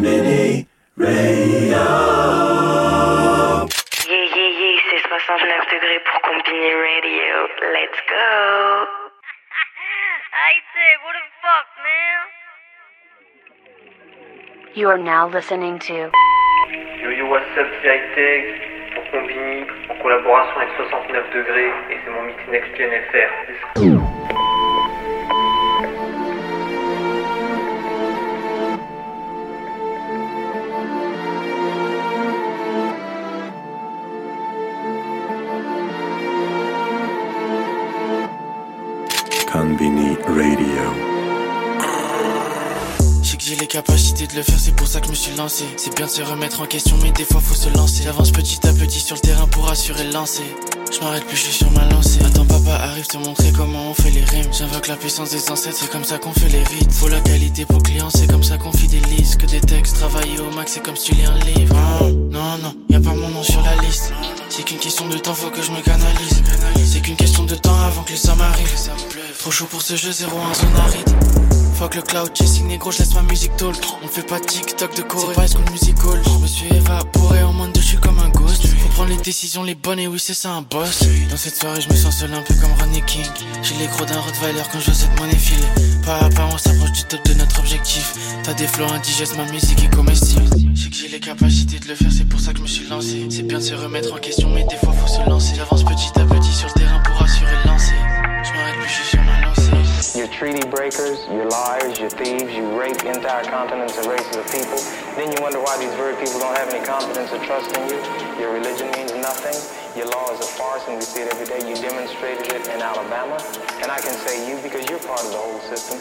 Conbini Radio. Yeah, yeah, yeah, c'est 69 degrés pour Combini Radio. Let's go. I say, what the fuck, man? You are now listening to Yo yo what's up Tech pour Combini en collaboration avec 69 degrés et c'est mon mix Next Gen FR. Je sais que j'ai les capacités de le faire, c'est pour ça que je me suis lancé. C'est bien de se remettre en question, mais des fois faut se lancer. J'avance petit à petit sur le terrain pour assurer le lancer. Je m'arrête plus, je suis sur ma lancée. Attends, papa arrive te montrer comment on fait les rimes. J'invoque la puissance des ancêtres, c'est comme ça qu'on fait les rites. Faut la qualité pour client, c'est comme ça qu'on fidélise. Que des textes, travailler au max, c'est comme si tu lis un livre. Non, non, non, y a pas mon nom sur la liste. C'est qu'une question de temps, faut que je me canalise. C'est qu'une question de temps avant que sommes arrivent. Trop chaud pour ce jeu, 0 en zone aride. Fuck le cloud chasing négro, je laisse ma musique talk On fait pas TikTok de Corée, c'est pas school musical. Je me suis évaporé en moins de deux, je suis comme un ghost. Faut prendre les décisions les bonnes et oui c'est ça un boss. Dans cette soirée je me sens seul un peu comme Ronnie King. J'ai les gros d'un Rottweiler quand je vois cette monnaie filer. Pas à pas on s'approche du top de notre objectif. T'as des flots indigestes, ma musique est comestible. Je sais que j'ai les capacités de le faire, c'est pour ça que je me suis lancé. C'est bien de se remettre en question mais des fois faut se lancer. J'avance petit à petit sur le terrain You're treaty breakers, you're liars, you're thieves, you rape entire continents and races of people. Then you wonder why these very people don't have any confidence or trust in you. Your religion means nothing. Your law is a farce, and we see it every day. You demonstrated it in Alabama. And I can say you because you're part of the whole system.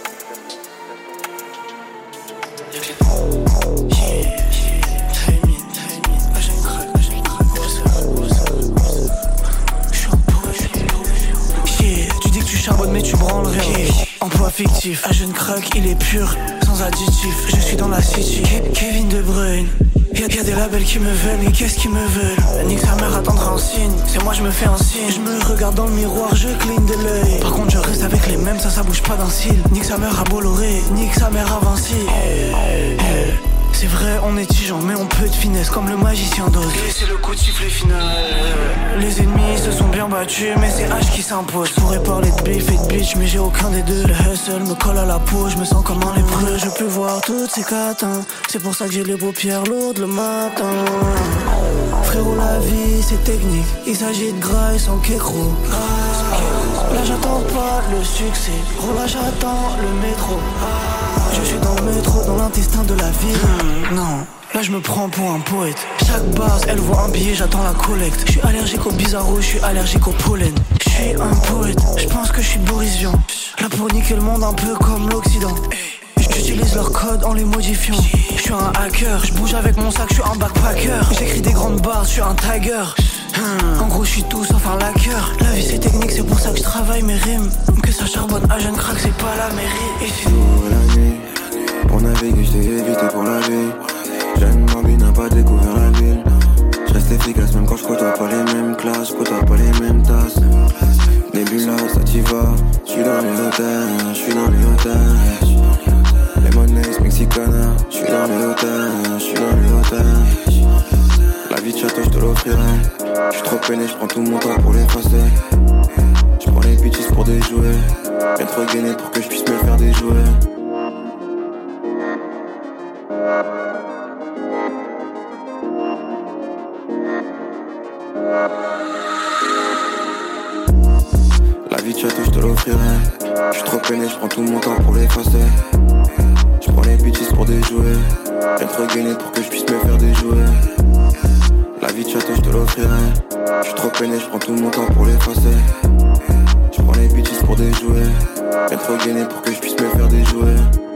Fictif, un jeune crack, il est pur, sans additif. Je suis dans la city, Ke- Kevin De Bruyne. Y'a y'a des labels qui me veulent, mais qu'est-ce qu'ils me veulent? Nique sa mère attendre un signe, c'est moi je me fais un signe. Je me regarde dans le miroir, je cligne de l'œil. Par contre je reste avec les mêmes, ça ça bouge pas d'un cil. Nique sa mère à Bolloré, nique sa mère à Vinci. Eh, C'est vrai, on est tigeant, mais on peut de finesse comme le magicien d'Oz. Et c'est le coup de sifflet final. Les ennemis se sont bien battus, mais c'est H qui s'impose. Je pourrais parler de beef et de bitch, mais j'ai aucun des deux. Le hustle me colle à la peau, je me sens comme un lépreux. Je peux voir toutes ces catins, c'est pour ça que j'ai les paupières lourdes le matin. Frérot, la vie c'est technique, il s'agit de gras et sans kékro. Là j'attends pas le succès, gros là j'attends le métro. Je suis dans le métro, dans l'intestin de la ville. Non, là je me prends pour un poète. Chaque base, elle voit un billet, j'attends la collecte. Je suis allergique au bizarro, je suis allergique au pollen. Je suis un poète, je pense que je suis Boris Vian. Là pour niquer le monde un peu comme l'Occident. J'utilise leur code en les modifiant. Je suis un hacker, je bouge avec mon sac, je suis un backpacker. J'écris des grandes barres, je suis un tiger. En gros, je suis tout sauf un laqueur. La vie c'est technique, c'est pour ça que je travaille mes rimes. Que ça charbonne à jeune crack, c'est pas la mairie. Et si- la nuit Pour naviguer, je t'ai évité pour la vie. Jeune Bambi n'a pas découvert la ville. Je reste efficace même quand je côtoie pas les mêmes classes côtoie pas les mêmes tasses. Début là, ça t'y va Je dans les hôtels, je suis dans les hôtels. Les monnaies mexicanas Je dans les hôtels, je suis dans les hôtels. La vie de château, je te l'offrirai Je suis trop peiné, je prends tout mon temps pour l'effacer Je prends les bitches pour des jouets Bien trop gainé pour que je puisse me faire des jouets je te l'offrirai. Je suis trop peiné, je prends tout mon temps pour l'effacer. Je prends les bitches pour des jouets. Bien trop gainé pour que je puisse me faire des jouets. Vie je te trop peiné, je prends tout mon temps pour l'effacer. Je prends les bitches pour des jouets. Trop gainé pour que je puisse me faire des jouets.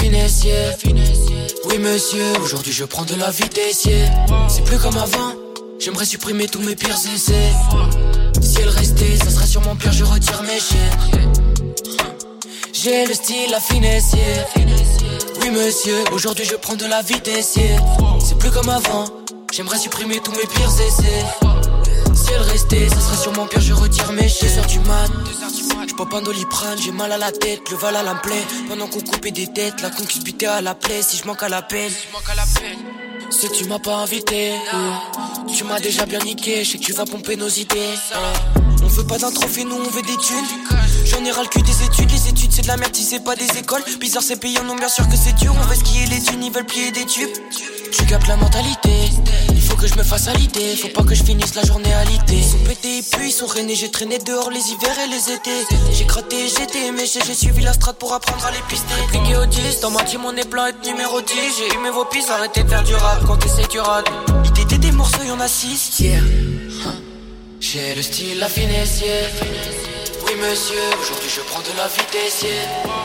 Finesse. Oui, monsieur, aujourd'hui je prends de la vitesse. C'est plus comme avant, j'aimerais supprimer tous mes pires essais. Si elle restait mes chaînes. J'ai le style à finesse, Oui, monsieur, aujourd'hui je prends de la vitesse, C'est plus comme avant. J'aimerais supprimer tous mes pires essais. Si elle restait, ça serait sûrement pire, je retire mes chaînes. 2 du mat, je pop un doliprane, j'ai mal à la tête, le val à la plaie. Pendant qu'on coupait des têtes, la conquise butée à la plaie. Si je manque à la peine, si tu m'as pas invité, tu m'as déjà bien niqué, je sais que tu vas pomper nos idées. On veut pas d'un trophée, nous on veut des thunes. J'en ai des études, les études c'est de la merde si c'est pas des écoles. Bizarre c'est payant, non bien sûr que c'est dur. On va skier les thunes, ils veulent plier des tubes. Tu captes la mentalité, il faut que je me fasse à l'idée. Faut pas que je finisse la journée à l'idée. Ils sont pétés puis ils sont rennais, j'ai traîné dehors les hivers et les étés. J'ai gratté, j'étais mais j'ai suivi la strate pour apprendre à les pister. Répliqué au 10, dans ma team on est plein être numéro 10. J'ai eu vos pistes, arrêtez de faire du rap quand t'essayes tu rates. L'idée des morceaux, y'en a 6. Yeah. J'ai le style, la finesse, yeah. Oui monsieur, aujourd'hui je prends de la vitesse, yeah.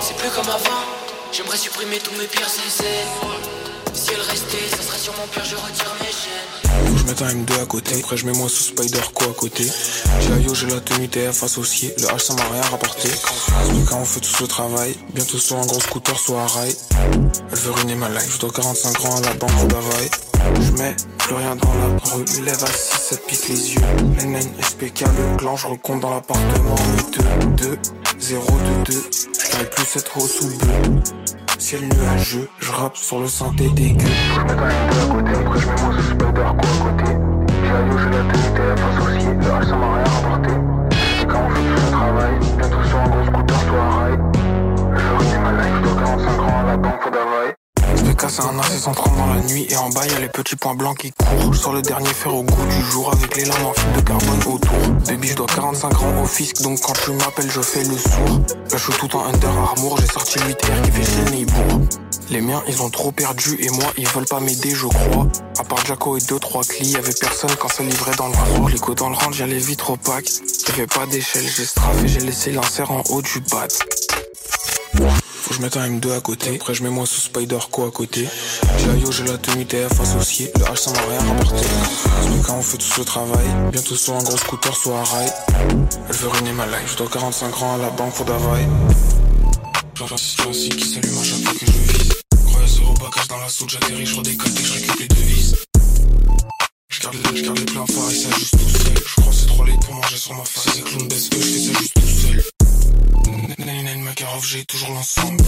C'est plus comme avant, j'aimerais supprimer tous mes pires essais. Si elle restait, ça serait sûrement pire, je retire mes chaînes. Je mette un M2 à côté, après je mets moi sous Spider Co à côté. J'ai yo, j'ai la tenue TF associée, le H ça m'a rien rapporté. Quand on fait tout ce travail, bientôt sur un gros scooter, soit à rail. Elle veut ruiner ma life, je dois 45 ans à la banque d'Havaï. Je mets plus rien dans la rue, lève à 6, ça pique les yeux. NN, SPK, le clan, je recompte dans l'appartement. 2, 2, 0, 2, 2. J'arrive plus cette hausse sous bleu. Ciel nuageux, je rappe sur le synthé dégueu. Je mets un à côté, après je mets ce spider quoi à côté. J'ai un j'ai la TF associée, le H ça m'a c'est un as sans dans la nuit et en bas y'a les petits points blancs qui courent. Sors le dernier fer au goût du jour avec les lames en fil de carbone autour. Baby, je dois 45 grammes au fisc donc quand tu m'appelles, je fais le sourd. Là, je suis tout en Under Armour, j'ai sorti 8R qui fait chier bourre. Les miens, ils ont trop perdu et moi, ils veulent pas m'aider, je crois. À part Jaco et deux, trois clis, y'avait personne quand ça livrait dans le cours. L'écho dans le range, y'a les vitres opaques. J'avais pas d'échelle, j'ai straffé, j'ai laissé l'insert en haut du bat. Faut que je mette un M2 à côté. Après, je mets moi sous Spider Co à côté. J'ai yo, j'ai la tenue TF associée. Le H, ça m'a rien rapporté. Mais quand on fait tout ce travail, bientôt sur un gros scooter, soit à rail. Elle veut ruiner ma life. Je dois 45 ans à la banque pour d'availle. Genre, ainsi qui s'allume à chaque fois que je vise. Croyez au cache dans la soude, j'atterris, je redécolle et je récupère les devises. Je garde, les, les plein phare et ça juste tout seul. Je crois c'est trop late pour manger sur ma face. C'est clown baisse que je fais ça juste tout seul. Makarov, j'ai toujours l'ensemble.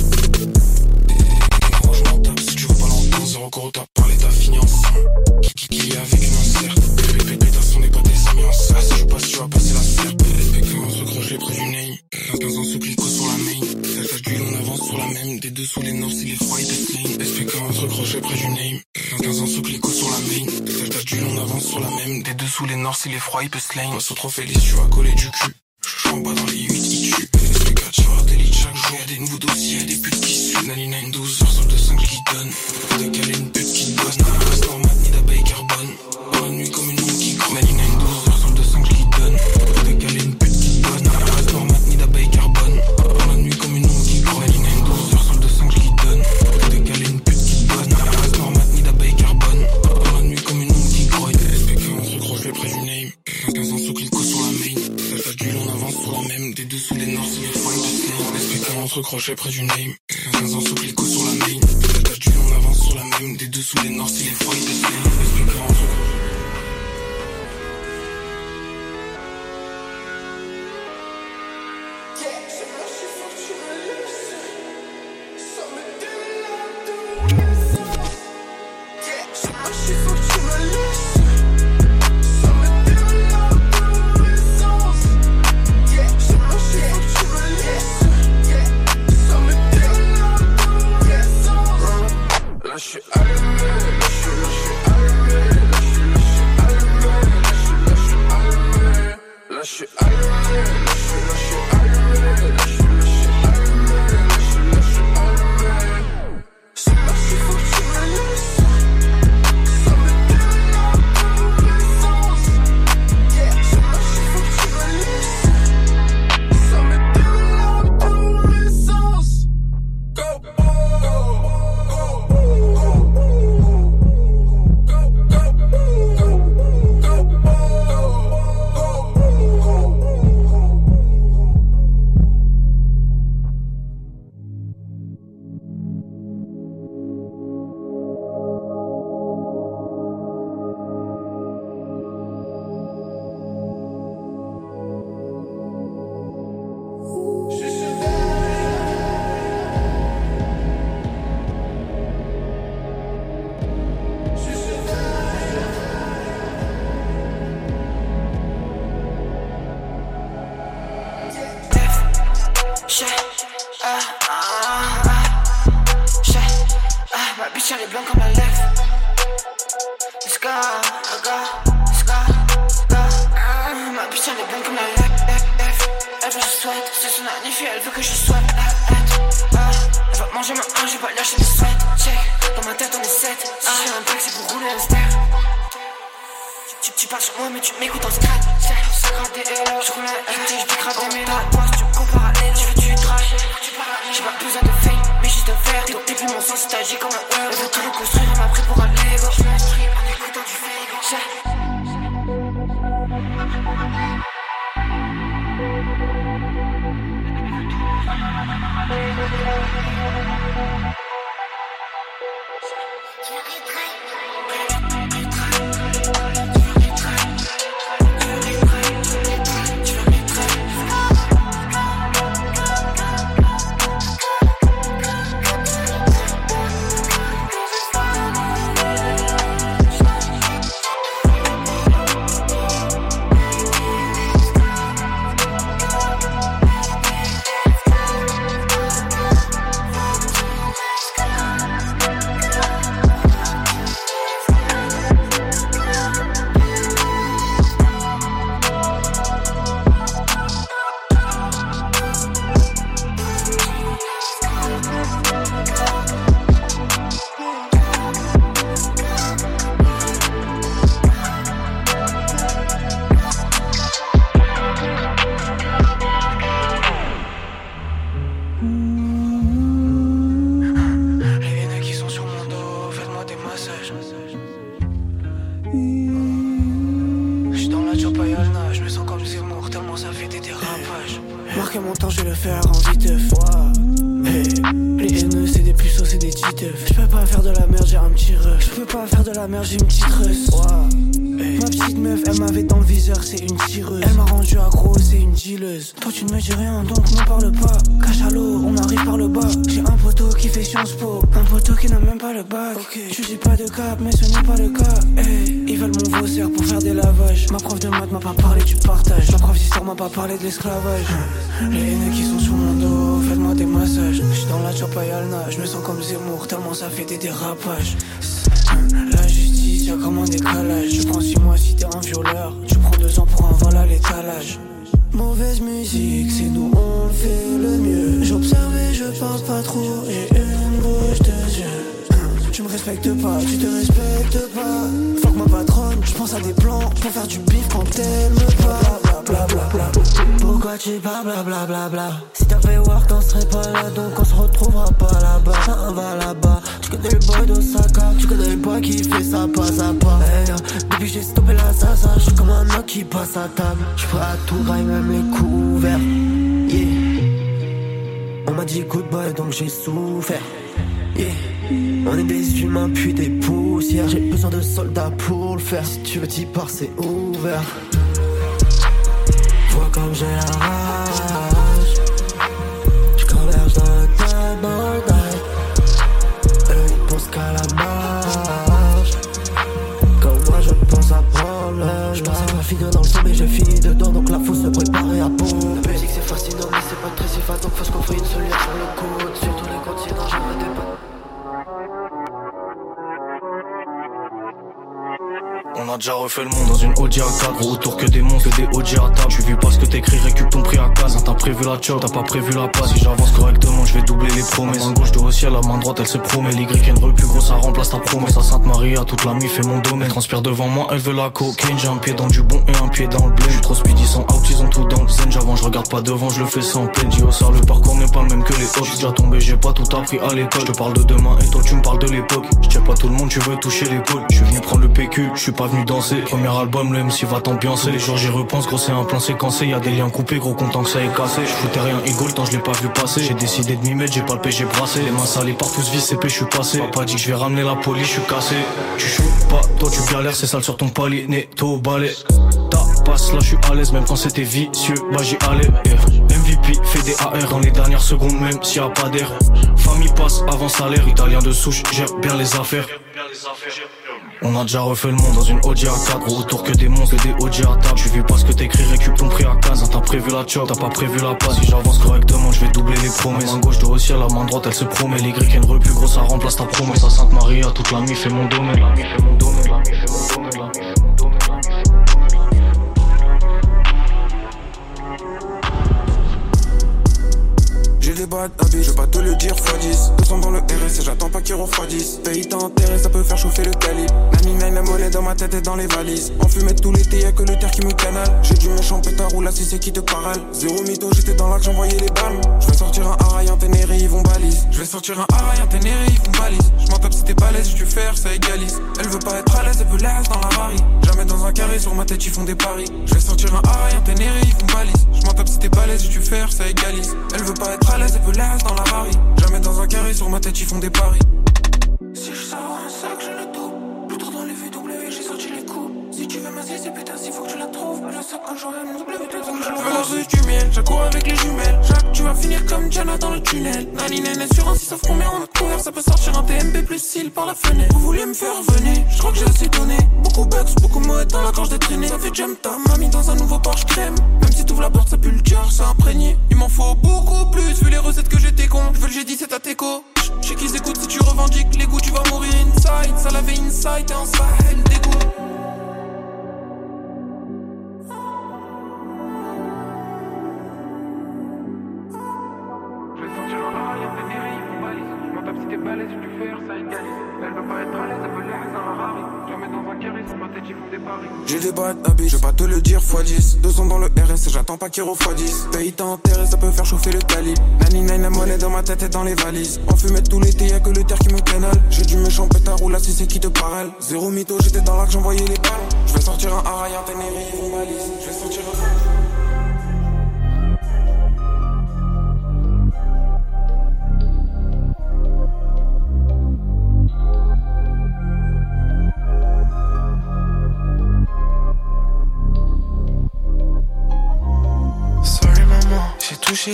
Gros, je si tu veux pas l'entendre. Zéro gros, t'as parlé, t'as fini ensemble. Qui, qui, est avec une inserte. Pépé, pétasse, on n'est pas des amis en ça. Si je passe, tu vas passer la serpe. Effectivement, ce gros, j'ai pris du name. 15 ans sous clico sur la main. Selfage d'huile, on avance sur la même. Des deux sous les nords, si les froids, ils te SPK, entre gros, j'ai pris du name. 15 ans sous clico sur la main. Selfage d'huile, on avance sur la même. Des deux sous les nords, si les froids, ils peuvent slane. Passe au trophée, tu vas coller du cul. Je en bas dans les 8, ils tuent. Des lits chaque jour, y'a des nouveaux dossiers, des putes qui suent. Une 12 heures, sol de 5 qui donne. Décaler une pute qui n'a reste mat, ni d'abeille carbone. Dans la nuit comme une mouche qui croque. Entre crochets près du name. 15 ans sous clico sur la main. Selfage d'huile, on avance sur la même. Des deux sous les nords, si les froids, ils te slane. SPK, entre crochets. Là, je suis La justice, y'a comme un décalage. Je prends 6 mois si t'es un violeur. Tu prends 2 ans pour un vol à l'étalage. Mauvaise musique, c'est nous on le fait le mieux. J'observe et je parle pas trop. J'ai une bouche de yeux. Tu me respectes pas, tu te respectes pas. Fuck ma patronne, je pense à des plans pour faire du bif quand elle me parle. Pourquoi tu parles bla bla bla bla? Si t'avais work, on serait pas là, donc on se retrouvera pas là-bas. Ça va là-bas. Tu connais le boy d'Osaka, tu connais le boy qui fait ça pas à pas. Hey, euh, depuis j'ai stoppé la sasa, je suis comme un mec qui passe à table. Je prêt à tout graille, même les couverts. Yeah. On m'a dit good boy, donc j'ai souffert. Yeah. On est des humains puis des poussières. J'ai besoin de soldats pour le faire. Si tu veux t'y pars, c'est ouvert. Comme j'ai la rage. Je converge dans le table Eux ils pensent qu'à la marge. Comme moi je pense à problème. Je pensais pas finir dans le fond, mais j'ai fini dedans. Donc là faut se préparer à pont. La musique c'est fascinant, mais c'est pas très si. Donc faut se construire une seule sur le côte. Sur tous les continents, j'aurais des pas. A déjà refait le monde dans une Audi A4 Gros autour que des monstres, que des OG à table Tu vis pas ce que t'écris, récup ton prix à case. T'as prévu la chop, t'as pas prévu la passe Si j'avance correctement, je vais doubler les promesses. Main gauche de au ciel, la main droite elle se promet. L'Y une plus gros ça remplace ta promesse. À Sainte Maria, toute la nuit fait mon domaine. Transpire devant moi, elle veut la cocaine J'ai un pied dans du bon et un pied dans le blé. J'suis trop speedy, sans out, ils ont tout dans le zen. J'avance, je regarde pas devant, je le fais sans peine. Dis au sort, le parcours n'est pas le même que les autres. J'suis déjà tombé, j'ai pas tout appris à l'école. Je te parle de demain et toi tu me parles de l'époque. Je pas tout le monde, tu veux toucher l'épaule. Je suis venu prendre le PQ, je suis pas venu Premier album, le MC va t'ambiancer. Les jours j'y repense, gros c'est un plan séquencé. Y'a des liens coupés, gros content que ça est cassé. Je rien, ego, le temps je l'ai pas vu passer. J'ai décidé de m'y mettre, j'ai pas le PG brassé. Les mains salées par tous vis, CP, je suis passé. Papa dit que je vais ramener la police, je suis cassé. Tu choues pas, toi tu galères, c'est sale sur ton palier, netto, balai. Ta passe, là je suis à l'aise, même quand c'était vicieux, bah j'y allais. MVP fait des AR dans les dernières secondes, même s'il y a pas d'air. Famille passe avant salaire, italien de souche, gère bien les affaires on a déjà refait le monde dans une Audi A4 Gros autour que des monstres, que des OG à table Tu vis pas ce que t'écris, récup ton prix à 15 T'as prévu la chop, t'as pas prévu la passe. Si j'avance correctement, je vais doubler les promesses. La main gauche de Rossia, la main droite elle se promet. Les grilles une plus gros, ça remplace ta promesse. À Sainte Maria, toute la nuit fait mon domaine. La la fait mon domaine, Je vais pas te le dire x 10 200 dans le RS et j'attends pas qu'il refroidisse. Pays t'enterré, ça peut faire chauffer le calibre. Nani nine la monnaie dans ma tête et dans les valises. En fumée tout l'été, y'a que le terre qui me canale. J'ai du méchant pétard ou la c'est qui te parle. Zéro mytho, j'étais dans l'arc, j'envoyais les balles. Je vais sortir un Haray en Tenerife, vont balise. Je vais sortir un Haray en Tenerife, vont balise. Je m'en tape si t'es balèze, si tu faire, ça égalise. Elle veut pas être à l'aise, elle veut l'aise dans la Marie Jamais dans un carré, sur ma tête ils font des paris. Je vais sortir un Haray en Tenerife, vont balise. Je m'en tape si t'es balèze, si tu faire, ça égalise. Elle veut pas être à l'aise, elle veut l'aise dans la Marie Jamais dans un carré, sur ma tête ils font des paris. Si je sors un sac, je tu veux ma c'est putain, s'il faut que tu la trouves. Le sac quand j'aurai mon W, t'as que je veux la du miel, j'accours avec les jumelles. Jacques, tu vas finir comme Diana dans le tunnel. Nani Nene sur un 6 sauf combien on a couvert. Ça peut sortir un TMP plus style par la fenêtre. Vous vouliez me faire venir, je crois que j'ai assez donné Beaucoup bugs, beaucoup mots dans la gorge des traînées Ça fait jump ta mamie dans un nouveau Porsche crème. Même si t'ouvres la porte, ça pue le cœur, ça imprégné. Il m'en faut beaucoup plus, vu les recettes que j'étais con. Je veux le j'ai dit, c'est ta teco Je sais qu'ils écoutent si tu revendiques les goûts, tu vas mourir inside. Ça l'avait inside et en dégoût J'ai des bad habits, je vais pas te le dire x 10 200 dans le RS j'attends pas qu'il refroidisse Pays t'enterré, ça peut faire chauffer le calibre. Nani nine la monnaie dans ma tête et dans les valises. En fumée tout l'été, y'a que le terre qui me canale. J'ai du méchant pétard ou la c'est qui te parle. Zéro mytho, j'étais dans l'arc, j'envoyais les balles. Je vais sortir un Haray, un Tenerife, une valise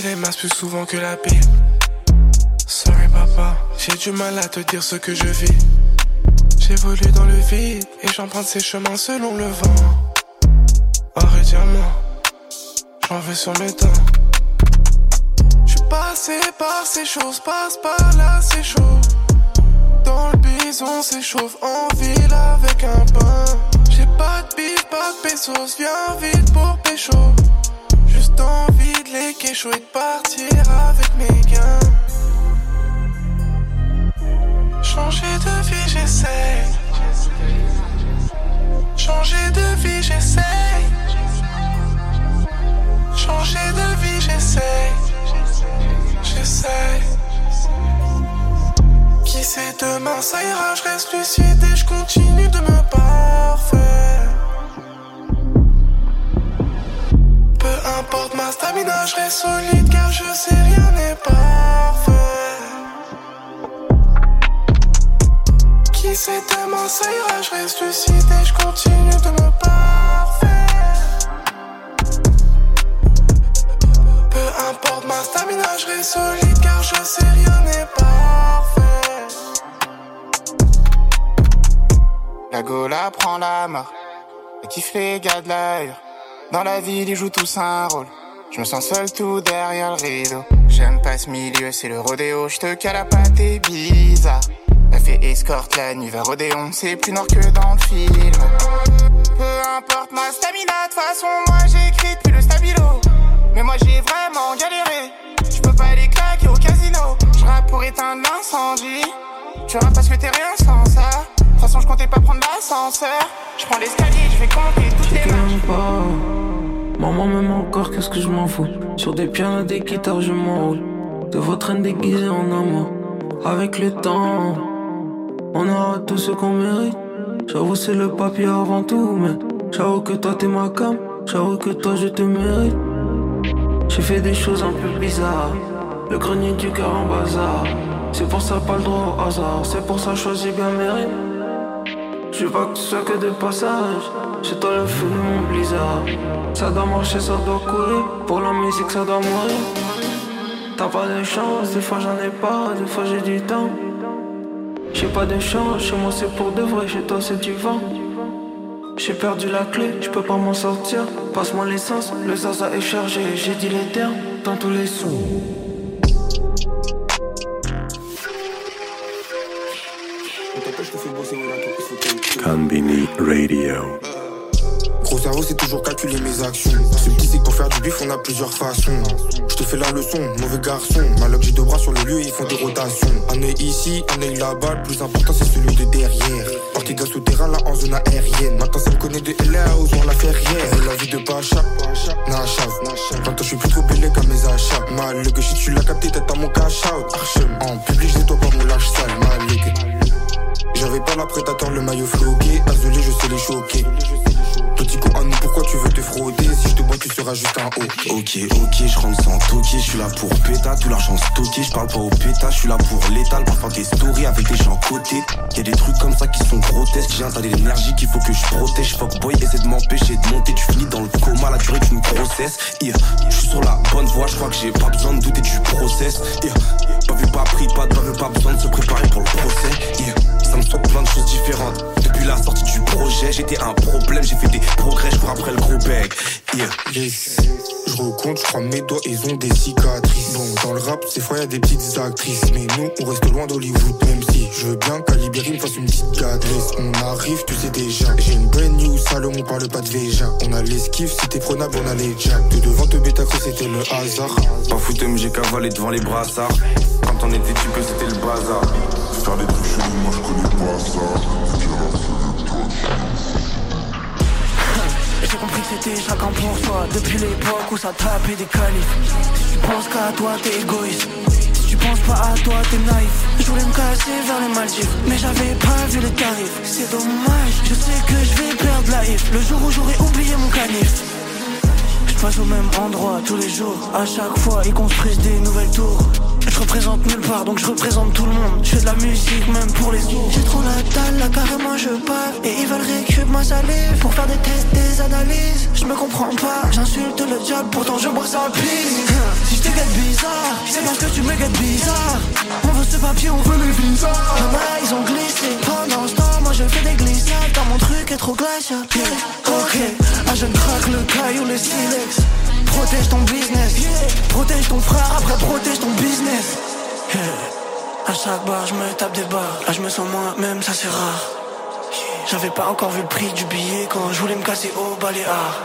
J'ai les masses plus souvent que la pile. Sorry papa, j'ai du mal à te dire ce que je vis. J'évolue dans le vide et j'emprunte ces chemins selon le vent. Or et diamant, j'en veux sur mes dents. J'suis passé par ces choses, passe par là, c'est chaud. Dans le bison, s'échauffe en ville avec un pain. J'ai pas de bif, pas de pesos, viens vite pour pécho. Envie de les quéchouer et de partir avec mes gains. Changer de vie, j'essaie. Changer de vie, j'essaie. Changer de vie, j'essaie. J'essaie. Qui sait demain ça ira, je reste lucide et je continue de me parfaire. Peu importe ma stamina, je reste solide car je sais rien n'est parfait. Qui sait demain ça ira, je reste lucide et je continue de me parfaire. Peu importe ma stamina, je reste solide car je sais rien n'est parfait. La Gola prend la et kiffe les gars de l'air. Dans la ville, ils jouent tous un rôle. Je me sens seul tout derrière le rideau. J'aime pas ce milieu, c'est le rodéo. Je te cale à pas, t'es bizarre. Elle fait escorte la nuit vers Odéon, c'est plus nord que dans le film. Peu importe ma stamina, de façon, moi j'écris depuis le stabilo. Mais moi j'ai vraiment galéré. Je peux pas aller claquer au casino. Je rappe pour éteindre l'incendie. Tu rappes parce que t'es rien sans ça. De toute façon, je comptais pas prendre l'ascenseur. Je prends l'escalier, je vais compter toutes les marches. Maman m'aime encore, qu'est-ce que je m'en fous? Sur des pianos, des guitares, je m'enroule. De votre haine déguisée en amour. Avec le temps, on aura tout ce qu'on mérite. J'avoue, c'est le papier avant tout, mais j'avoue que toi t'es ma cam. J'avoue que toi je te mérite. J'ai fait des choses un peu bizarres. Le grenier du cœur en bazar. C'est pour ça pas le droit au hasard. C'est pour ça choisis bien mes rimes. Je pas que tu sois que de passage. Chez toi le feu de mon blizzard. Ça doit marcher, ça doit courir. Pour la musique, ça doit mourir. T'as pas de chance, des fois j'en ai pas, des fois j'ai du temps. J'ai pas de chance, chez moi c'est pour de vrai, chez toi c'est du vent. J'ai perdu la clé, je peux pas m'en sortir. Passe-moi l'essence, le zaza est chargé. J'ai dit les termes dans tous les sons. Radio. Gros cerveau, c'est toujours calculer mes actions. Ce qui c'est pour faire du bif, on a plusieurs façons. Je te fais la leçon, mauvais garçon. Malheur, j'ai deux bras sur le lieu, ils font des rotations. Un œil ici, un œil là-bas, le plus important c'est celui de derrière. Parti d'un souterrain là en zone aérienne. Maintenant, ça me connaît de Ok, ok, je rentre sans toquer, je suis là pour péta, tout l'argent stocké, je parle pas au péta, je suis là pour l'étal, faire des stories avec des gens côté. Y'a des trucs comme ça qui sont grotesques, j'ai installé l'énergie qu'il faut que je protège. Fuck boy, essaie de m'empêcher de monter, tu finis dans le coma, la durée d'une grossesse. Yeah, je suis sur la bonne voie, je crois que j'ai pas besoin de douter du process. Yeah, pas vu, pas pris, pas de pas pas besoin de se préparer pour le procès. Yeah, ça me soit plein de choses différentes. Depuis la sortie du projet, j'étais un problème, j'ai fait des progrès, je cours après le gros bec. Yeah. Je recompte, je crois mes doigts, ils ont des cicatrices. Bon, dans le rap, ces fois y a des petites actrices. Mais nous, on reste loin d'Hollywood, même si je veux bien qu'Alibéry me fasse une petite gadresse. On arrive, tu sais déjà. J'ai une bonne news, Salomon parle pas de Véja. On a l'esquive, si t'es prenable, on a les jacks. De devant te bêta c'était le hasard. Pas foutu, mais j'ai cavalé devant les brassards. Quand on était type, c'était le bazar. Faire des trucs chelous, moi je connais pas ça. C'était chacun pour soi. Depuis l'époque où ça tapait des qualifs Si tu penses qu'à toi t'es égoïste. Si tu penses pas à toi t'es naïf. Je voulais me casser vers les Maldives Mais j'avais pas vu les tarifs. C'est dommage, je sais que je vais perdre la if Le jour où j'aurai oublié mon canif. Je passe au même endroit tous les jours À chaque fois ils construisent des nouvelles tours je représente nulle part donc je représente tout le monde. Je fais de la musique même pour les autres. J'ai trop la dalle là carrément je pars. Et ils veulent récup ma salive Pour faire des tests, des analyses. Je me comprends pas, j'insulte le diable Pourtant je bois sa pile Si je te guette bizarre C'est parce que tu me guettes bizarre. On veut ce papier, on veut les visas ils ont glissé Trop glacial Ok, ah je craque le caillou, le silex Protège ton business, protège ton frère, après protège ton business. À chaque bar, je me tape des barres. Là, je me sens moins, même ça c'est rare. J'avais pas encore vu le prix du billet quand je voulais me casser au baléar.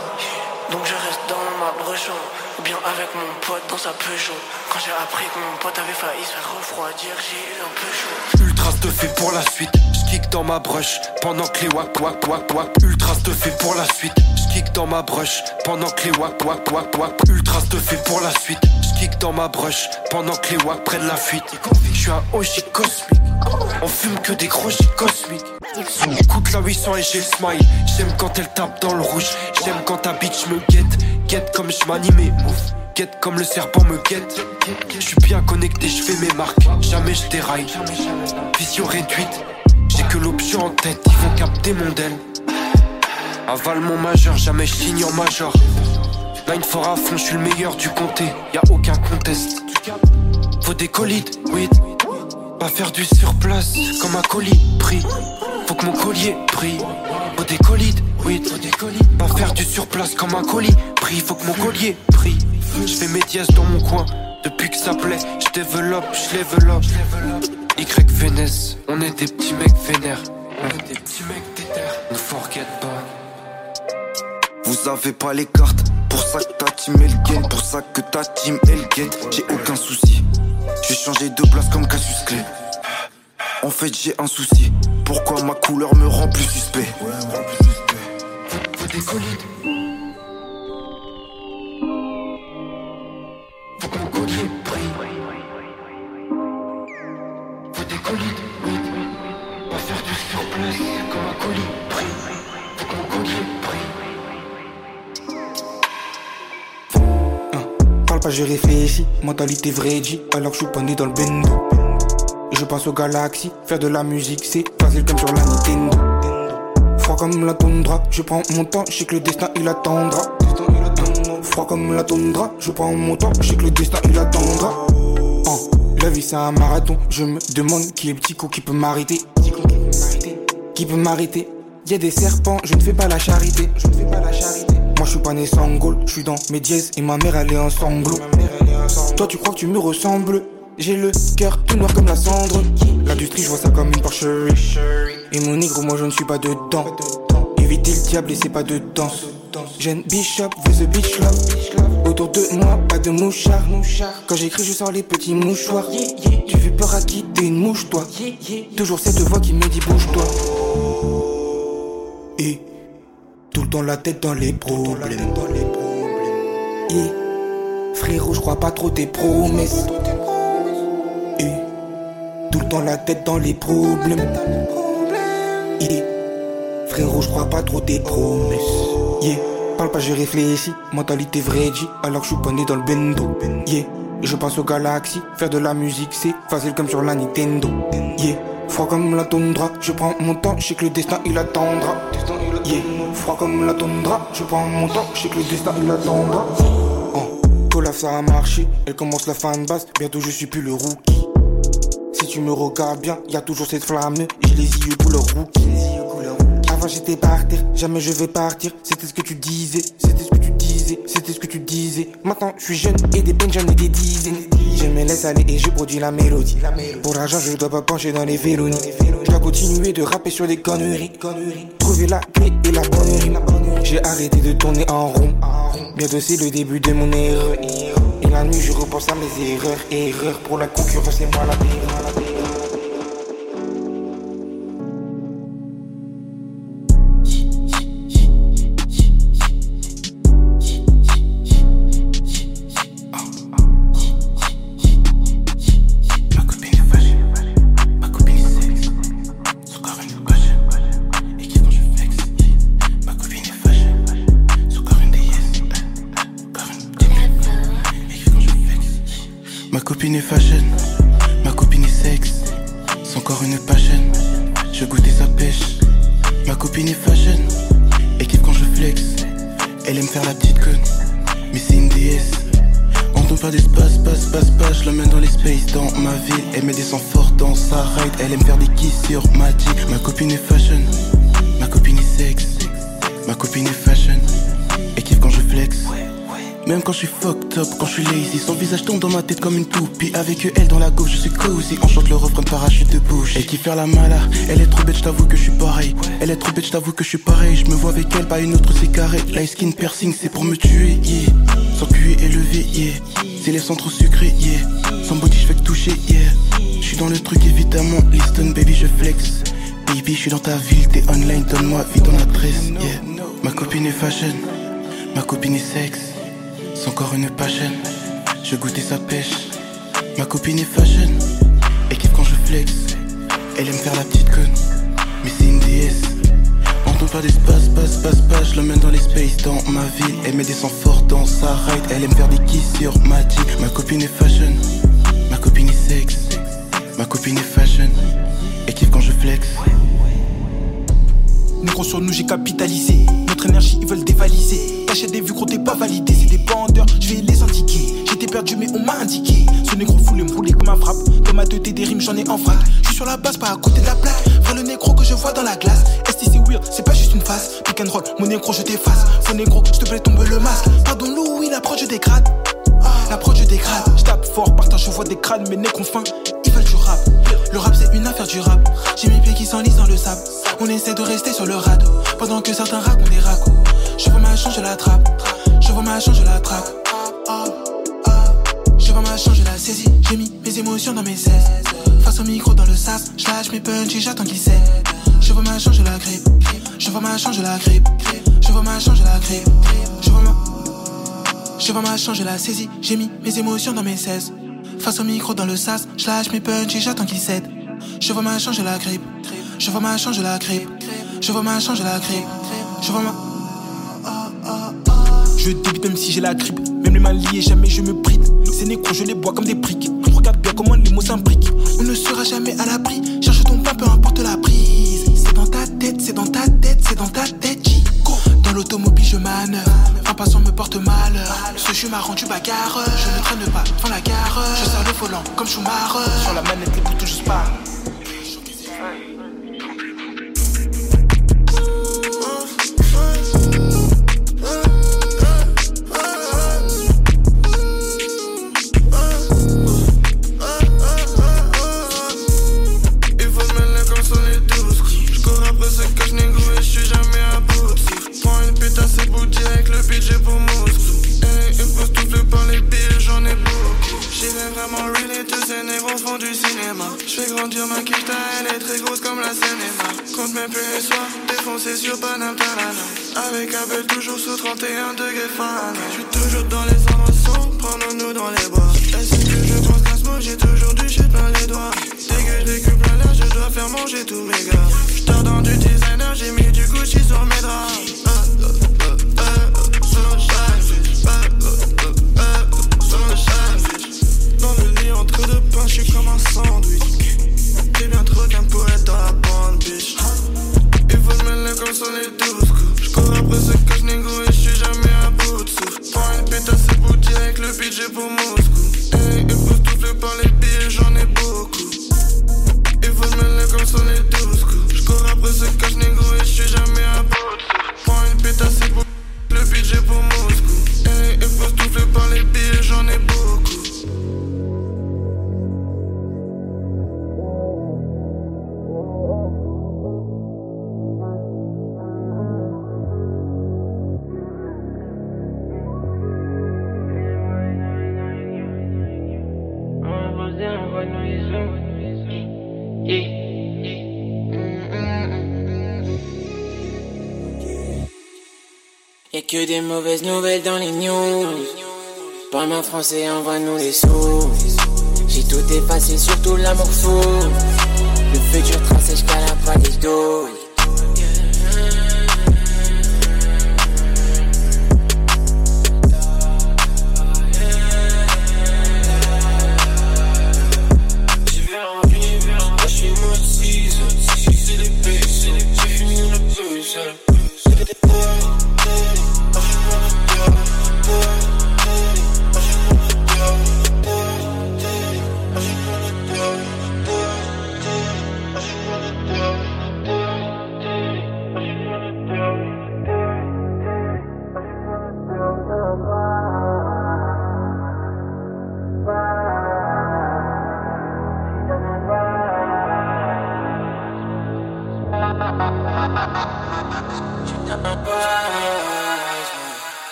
Donc je reste dans ma brochon, ou bien avec mon pote dans sa Peugeot. Quand j'ai appris que mon pote avait failli se refroidir, j'ai eu un peu chaud. Ultra stuffé pour la suite, j'kick dans ma brush pendant que les wak wak wak wak. Ultra stuffé pour la suite, j'kick dans ma brush pendant que les wak wak wak wak. Ultra stuffé pour la suite, j'kick dans ma brush pendant que les wak prennent la fuite. Je suis un OG cosmique, on fume que des gros cosmiques. Coûte la 800 et j'ai le smile. J'aime quand elle tape dans le rouge. J'aime quand ta bitch me guette. Guette comme je m'anime et move. Comme le serpent me guette. Je suis bien connecté, je fais mes marques. Jamais je déraille. Vision réduite. J'ai que l'option en tête. Ils vont capter mon del. Avale mon majeur, jamais je signe en major. Line fort à fond, je suis le meilleur du comté. Y a aucun contest. Faut des colides, oui. Pas faire du surplace comme un colis pris. Faut que mon collier brille. Faut des oui. Des colis. Pas faire du surplace comme un colis pris. Faut que mon collier brille. Je fais mes dièses dans mon coin. Depuis que ça plaît, je développe, je développe. Y on est des petits mecs vénères. On est des petits mecs déterres. Ne forget pas. Vous avez pas les cartes, pour ça que ta team elle gagne, pour ça que ta team elle gagne. J'ai aucun souci. Je vais changer de place comme Cassius Clay. En fait, j'ai un souci. Pourquoi ma couleur me rend plus suspect? Colides. Faut brille. Faut des colides, oui. Pas faire du surplace comme un colis. Faut collier brille. Parle pas, je réfléchis. Mentalité vraie G, alors que je suis pas dans le bendo. Je pense aux galaxies, faire de la musique c'est facile comme sur la Nintendo. Froid comme la toundra, je prends mon temps, je sais que le destin il attendra. Froid comme la toundra, je prends mon temps, je sais que le destin il attendra. Oh, la vie c'est un marathon, je me demande qui est petit coup qui peut m'arrêter. Qui peut m'arrêter y a des serpents, je ne fais pas la charité. Je ne fais pas la charité. Moi je suis pas né sans goal, je suis dans mes dièses et ma mère elle est en sanglots. Toi tu crois que tu me ressembles J'ai le cœur tout noir comme la cendre. L'industrie je vois ça comme une porcherie. Et mon négro moi je ne suis pas dedans. Éviter le diable et c'est pas de danse. Jeune bishop veut the bitch love. Autour de moi pas de mouchard. Quand j'écris je sors les petits mouchoirs. Tu fais peur à qui t'es une mouche toi. Toujours cette voix qui me dit bouge-toi. Et tout le temps la tête dans les problèmes. Et frérot, je crois pas trop tes promesses. Et tout le temps la tête dans les problèmes. Frérot, je crois pas trop tes promesses. Yeah. Parle pas, je réfléchis. Mentalité vraie, G, alors que je suis pas né dans le bendo. Yeah. Je pense aux galaxies. Faire de la musique, c'est facile comme sur la Nintendo. Yeah. Froid comme la tondra, je prends mon temps, je sais que le destin il attendra. Yeah. Froid comme la tondra, je prends mon temps, je sais que le destin il attendra. Oh. Colaf ça a marché, elle commence la fan basse, bientôt je suis plus le rookie. Tu me regardes bien, y a toujours cette flamme, j'ai les yeux couleur rookie. Avant j'étais par terre, jamais je vais partir, c'était ce que tu disais, c'était ce que tu disais, c'était ce que tu disais. Maintenant je suis jeune et des peines j'en ai des dizaines. Je me laisse aller et je produis la mélodie. Pour l'argent je dois pas pencher dans les vélonies. Je dois continuer de rapper sur des conneries. Trouver la clé et la bonne rime. J'ai arrêté de tourner en rond. Bientôt c'est le début de mon erreur. Et la nuit je repense à mes erreurs. Erreurs pour la concurrence et moi la pire. Cozy. On chante le refrain de parachute de bouche. Elle qui faire la mala, elle est trop bête, j't'avoue que je suis pareil. Elle est trop bête, j'tavoue que je suis pareil. Je me vois avec elle, pas une autre, c'est carré. Light skin piercing, c'est pour me tuer, yeah. Son QI élevé, yeah. C'est les centres sucrés, yeah. Son body, je fais que toucher, yeah. Je suis dans le truc, évidemment. Listen, baby, je flex. Baby, je suis dans ta ville, t'es online, donne-moi vite ton adresse, yeah. Ma copine est fashion, ma copine est sexe. C'est encore une passion. Je goûtais sa pêche. Ma copine est fashion. Et kiffe quand je flex. Elle aime faire la petite conne. Mais c'est une déesse. Tombe pas d'espace, passe, passe, passe. Je l'emmène dans les spaces, dans ma ville. Elle me descend fort dans sa ride. Elle aime faire des kisses sur ma dick. Ma copine est fashion. Ma copine est sexe. Ma copine est fashion. Et kiffe quand je flex. Négro sur nous j'ai capitalisé Notre énergie ils veulent dévaliser Cacher des vues gros t'es pas validé C'est des bandeurs, je vais les indiquer J'étais perdu mais on m'a indiqué. Ce négro voulait me rouler comme un frappe. Comme à teuté des rimes j'en ai en frac Je suis sur la base pas à côté de la plaque. Vrai le négro que je vois dans la glace. ST c'est weird, c'est pas juste une face. Pick and roll, mon négro je t'efface. Faux négro, je te plaît tombe le masque. Pardon Louis, l'approche je dégrade. L'approche je dégrade. Je tape fort, partage je vois des crânes Mais négro fin, ils veulent du rap. Le rap c'est une affaire du rap. J'ai mes pieds qui s'enlisent dans le sable. On essaie de rester sur le radeau Pendant que certains racontent des racos Je vois ma chance, je la trappe Je vois ma chance, je la chance, je la saisis J'ai mis mes émotions dans mes 16 Face au micro dans le sas Je lâche mes punch et j'attends qu'il cède Je vois ma chance, je la grippe Je vois ma chance, je la grippe Je vois ma chance, je la grippe Je vois ma Je vois ma la saisis J'ai mis mes émotions dans mes 16 Face au micro dans le sas Je lâche mes punch et j'attends qu'il cède Je vois ma chance, je la grippe je vois ma chance, je la grippe. Je vois ma chance, je la grippe. Je vois ma. Je débite même si j'ai la grippe. Même les mains liées, jamais je me bride. Ces négros, je les bois comme des briques. Regarde bien comment les mots s'imbriquent. On ne sera jamais à l'abri. Cherche ton pain, peu importe la prise. C'est dans ta tête, c'est dans ta tête, c'est dans ta tête, Chico. Dans l'automobile, je manœuvre. Un passant me porte malheur. Ce jeu m'a rendu bagarreur. Je ne traîne pas devant la gare. Je sers le volant comme Schumacher. Sur la manette, les boutons, je spare. La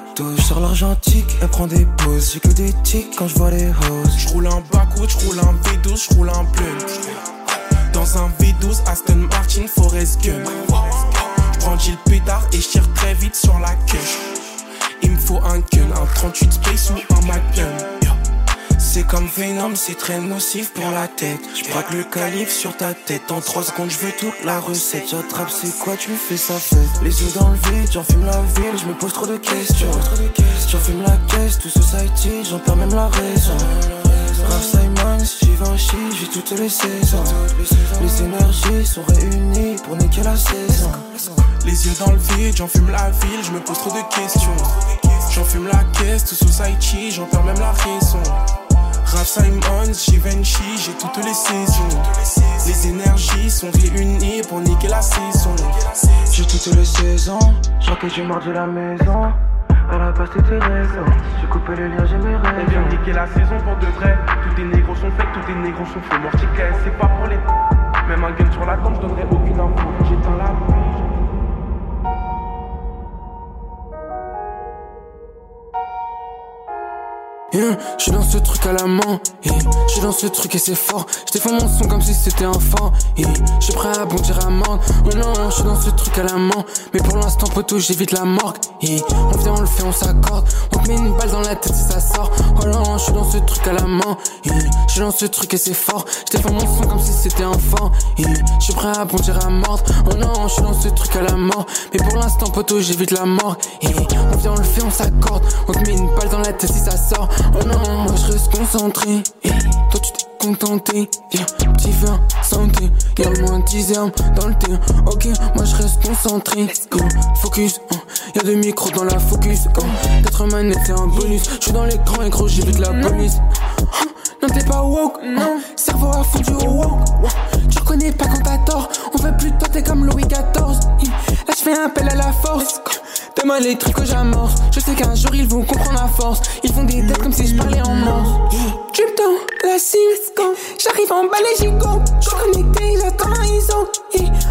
lactose. Sur l'argentique, elle prend des pauses. J'ai que des tics quand je vois les roses. Je roule un backwood, je roule un V12, je roule un blunt. Dans un V12, Aston Martin, Forest Gump. Je prends le pétard et je tire très vite sur la queue. Il me faut un gun, un 38 Space ou un Magnum. C'est comme Venom, c'est très nocif pour la tête. Je braque le calife sur ta tête. En 3 secondes, je veux toute la recette. J'attrape, c'est quoi, tu fais ça fait. Les yeux dans le vide, j'enfume la ville, je me pose trop de questions. J'enfume la caisse, tout society, j'en perds même la raison. Ralph Simons, Givenchy, j'ai toutes les saisons. Les énergies sont réunies pour niquer la saison. Les yeux dans le vide, j'enfume la ville, je me pose trop de questions. J'enfume la caisse, tout society, j'en perds même la raison. Ralph Simons, Givenchy, j'ai toutes les saisons. Les énergies sont réunies pour niquer la saison. J'ai toutes les saisons, j'en que j'ai marre de la maison. À la base t'étais rêves, j'ai coupé les liens, j'ai mes On rêves. vient niquer la saison pour de vrai. Tous tes négros sont faits, tous tes négros sont faux. Mortiquet, c'est pas pour les. Même un gun sur la tombe, je donnerai aucune info. J'éteins la Je suis dans ce truc à la main, je suis dans ce truc et c'est fort. Je défends mon son comme si c'était un fort. Yeah. Je suis prêt à bondir à mort. Oh non, je suis dans ce truc à la main. Mais pour l'instant, poteau, j'évite la morgue. On vient, on le fait, on s'accorde. On te met une balle dans la tête si ça sort. Oh non, je suis dans ce truc à la main. Je suis dans ce truc et c'est fort. Je défends mon son comme si c'était un. Je suis prêt à bondir à mort. Oh non, je suis dans ce truc à la mort. Mais pour l'instant, poteau, j'évite la mort. Yeah. On vient, on le fait, on s'accorde. On te met une balle dans la tête si ça sort. Oh non, moi je reste concentré. Toi tu t'es contenté. Viens, petit verre, santé. Y'a le moins 10 armes dans le thé. Ok, moi je reste concentré. Go, focus. hein. Y'a deux micros dans la focus. Go, 4 manettes c'est un bonus. Je suis dans l'écran et gros, j'évite la police. Hein, Non, t'es pas woke, non. Cerveau à fond du woke. Tu reconnais pas quand t'as tort. On veut plus de toi, t'es comme Louis XIV. Là, je fais un appel à la force. Demain, les trucs que j'amorce. Je sais qu'un jour, ils vont comprendre la force. Ils font des têtes comme si je parlais en morse. Drip down, la cime. J'arrive en bas, les gigots. J'suis connecté, j'attends un ISO.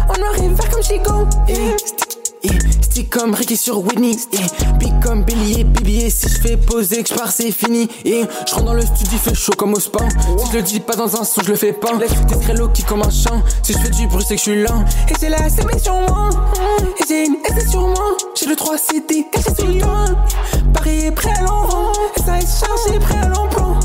En noir et vert comme Chico. Yeah. Stick, yeah. Comme Ricky sur Whitney. Yeah. Big comme Billy et Bibi. Et si je fais poser, que je pars, c'est fini. Et je rentre dans le studio, fait chaud comme au spa. Si je le dis pas dans un son, je le fais pas. T'es très low qui comme un chant. Si je fais du bruit, c'est que je suis là. Et c'est la CB sur moi. Et j'ai une SS sur moi. J'ai le 3 CD caché sur le toit. Paris est prêt à l'envoi. Ça est chargé, prêt à l'emploi.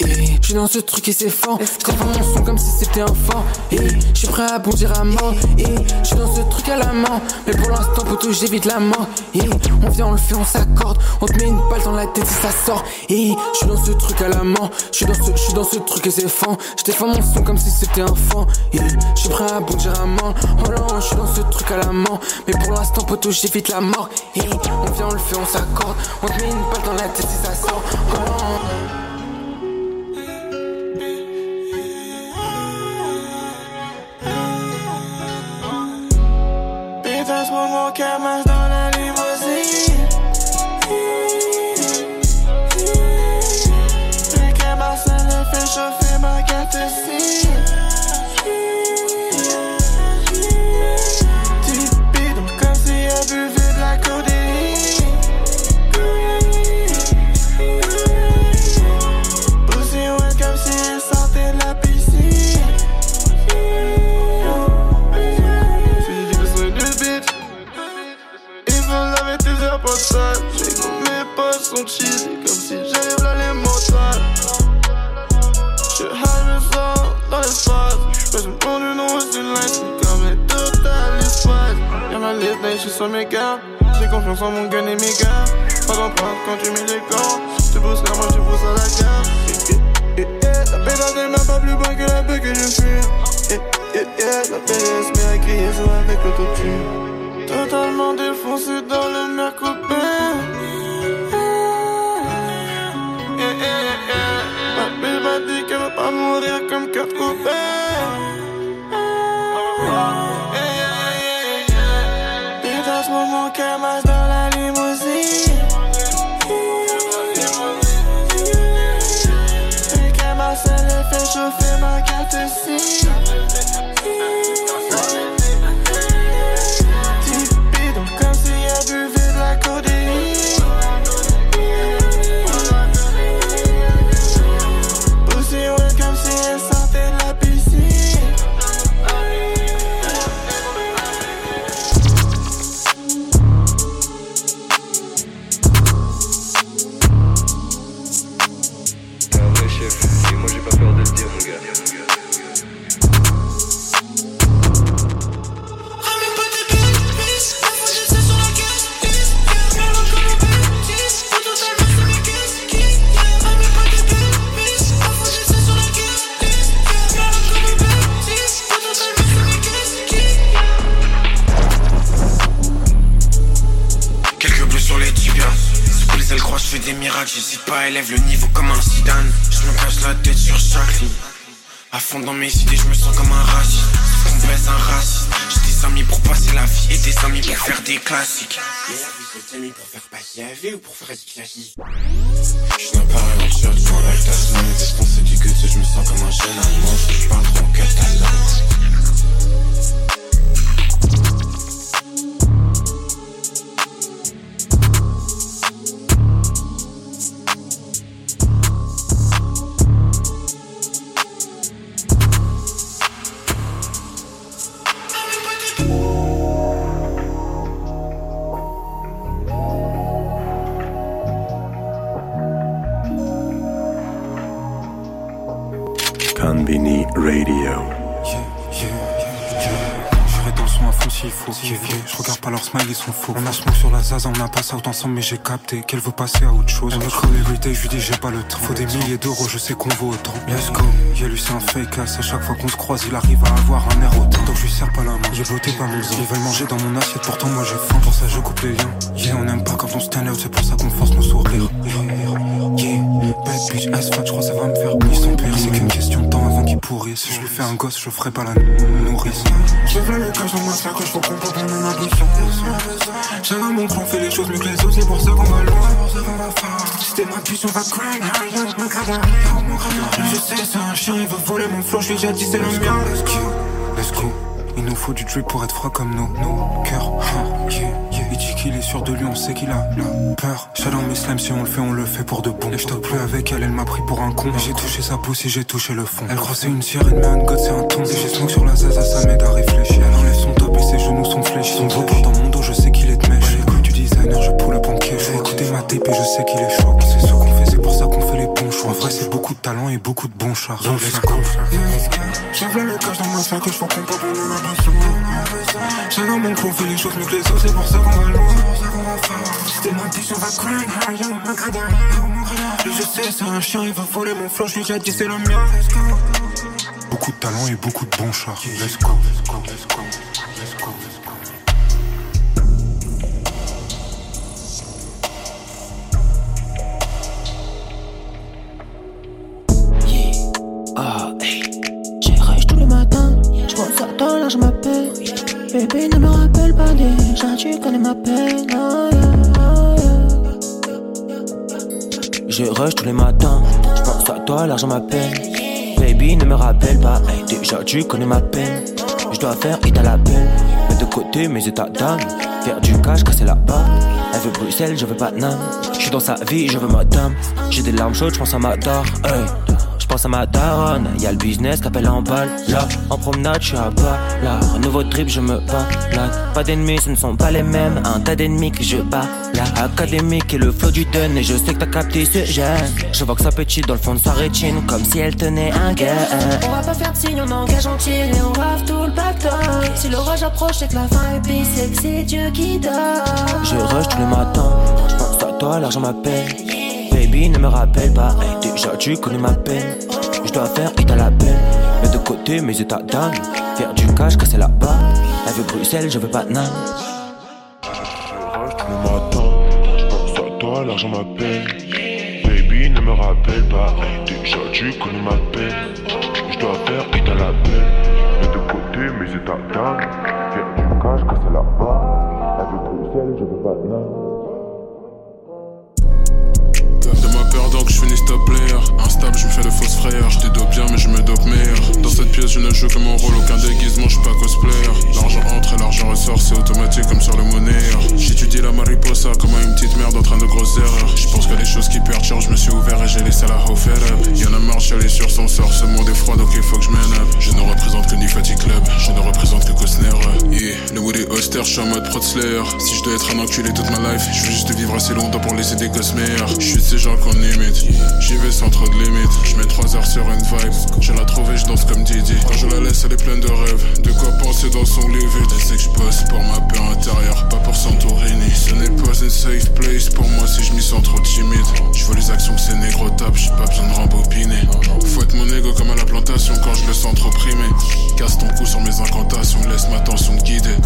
Et je suis dans ce truc et c'est fort. Je défends mon son comme si c'était un fort. Et je suis prêt à bondir à mort. Et je suis dans ce truc à la main. Mais pour l'instant, poteau, j'évite la mort. Et on vient, on le fait, on s'accorde. On te met une balle dans la tête si ça sort. Et je suis dans ce truc à la main. Je suis dans ce, je suis dans ce truc et c'est fort. Je défends mon son comme si c'était un fort. Et je suis prêt à bondir à mort. Oh non, je suis dans ce truc à la main. Mais pour l'instant, poteau, j'évite la mort. Et on vient, on le fait, on s'accorde. On te met une balle dans la tête si ça sort. Oh non. Pétasse pour mon camas Quelques bleus sur les tibias. Sous les ailes croix, je fais des miracles. J'hésite pas, élève le niveau comme un Zidane. Je me casse la tête sur chaque ligne. À fond dans mes idées, je me sens comme un raciste. Sauf qu'on baisse un raciste. J'ai des amis pour passer la vie et des amis pour faire des classiques. Des amis pour faire la vie ou pour faire du classique. Je n'ai pas rien devant la tasse. Mon existence c'est du que je me sens comme un jeune allemand. Je parle trop catalan. Sont faux. On a smoke sur la zaza, on a passé out ensemble, mais j'ai capté qu'elle veut passer à autre chose. Elle me call everyday, je lui dis j'ai pas le temps. Faut des milliers d'euros, je sais qu'on vaut autant. Let's go. Yeah, lui c'est un fake ass. À chaque fois qu'on se croise, il arrive à avoir un air autant. Donc je lui serre pas la main. J'ai voté pas mon Ils veulent manger dans mon assiette, pourtant moi j'ai faim. Pour ça je coupe les liens. Yeah, on aime pas quand on stand out, c'est pour ça qu'on force nos sourires. Yeah, bad bitch, ass fat, je crois ça va me faire plus son père. C'est qu'une question de Si je lui fais un gosse, je ferai pas la nourrice. Je veux le cash dans ma sac, je comprends pas qu'on en a besoin. Chacun mon clan fait les choses mieux que les autres, c'est pour ça qu'on va loin. Si t'es ma puce, on va mon cadavre. Je sais, c'est un chien, il veut voler mon flow, je lui ai déjà dit c'est le mien. Let's go, let's go. Il nous faut du drip pour être froid comme nos, nos cœurs. Yeah. Il dit qu'il est sûr de lui, on sait qu'il a peur. Shadow mes slimes, si on le fait, on le fait pour de bon. Et je plus avec elle, elle m'a pris pour un con. J'ai touché sa pousse et j'ai touché le fond. Elle croit c'est une sirène, mais un god c'est un ton. Et j'ai smoke sur la zaza, ça m'aide à réfléchir. Elle enlève son top et ses genoux sont fléchis. Son pour dans mon dos, je sais qu'il est de mèche. L'écoute du designer, je pull up en. J'ai écouté ma tape et je sais qu'il est chaud. En vrai, c'est beaucoup de talent et beaucoup de bons chars. Donc, let's go. Je veux le cash dans ma sac, je comprends pas qu'on en a besoin. Chacun mon fait les choses mieux que les autres, c'est pour ça qu'on va loin. T'es ma puce, on va grind high, mon cadavre. Je sais, c'est un chien, il va voler mon flow, je lui ai déjà dit c'est le mien. Beaucoup de talent et beaucoup de bons chars. Let's go, let's go, let's go, Je rush tous les matins. Je pense à toi, l'argent m'appelle. Baby, ne me rappelle pas. Déjà, tu connais ma peine. Je dois faire et t'as la peine. Mettre de côté mes états d'âme. Faire du cash, casser la barre. Elle veut Bruxelles, je veux Patnam. Je suis dans sa vie, je veux madame. J'ai des larmes chaudes, je pense à ma dar. Hey. Pense à ma daronne, y'a le business qu'appelle en balle. Là, en promenade, je suis à bas. Là, nouveau trip, je me bats. Là, pas d'ennemis, ce ne sont pas les mêmes. Un tas d'ennemis que je bats. Là, académique et le flow du dun. Et je sais que t'as capté ce gène. Je vois que ça petite dans le fond de sa rétine, comme si elle tenait un gain. On va pas faire de signe, on engage en tir et on rave tout le bataille. Si l'orage approche, c'est que la fin est pire, c'est que c'est Dieu qui donne. Je rush tous les matins. Je pense à toi, l'argent m'appelle. Baby, ne me rappelle pas. Hey, déjà, tu connais ma peine. Je dois faire et t'as la peine. Mets de côté mes états d'âme. Faire du cash, casser la barre. Elle veut Bruxelles, je veux Patnam. le matin, je pense à toi, l'argent m'appelle. Baby, ne me rappelle pas, hey, déjà tu connais ma peine. Je dois faire et t'as la peine. Mets de côté mes états d'âme. Faire du cash, casser la barre. Elle veut Bruxelles, je veux pas De donc je finis top player Instable je me fais de fausses frayeurs. Je dope bien mais je me dope meilleur. Dans cette pièce je ne joue que mon rôle. Aucun déguisement je suis pas cosplayer. L'argent entre et l'argent ressort C'est automatique comme sur le monnaie J'étudie la mariposa comme une petite merde en train de grosses erreurs Je pense a des choses qui perturbent Je me suis ouvert et j'ai laissé la hoe fed up. Y'en a marre j'allais sur son sort. Ce monde est froid donc il faut que je Je ne représente que Nifati Club. Je ne représente que Cosner Yeah le Woody Oster je suis en mode prod slayer. Si je dois être un enculé toute ma life Je veux juste vivre assez longtemps pour laisser des gosses meilleurs. Je suis de ces gens qu'on J'y vais sans trop de limites. Je mets 3 heures sur une vibe. Je la trouve et je danse comme Didi. Quand je la laisse elle est pleine de rêves. De quoi penser dans son lit vide. Elle que je bosse pour ma paix intérieure. Pas pour Santorini. Ce n'est pas une safe place pour moi si je m'y sens trop timide. Je vois les actions que ces négros tapent J'ai pas besoin de rembobiner. Fouette mon ego comme à la plantation Quand je le sens trop primé. Casse ton cou sur mes incantations. Laisse ma tension te guider.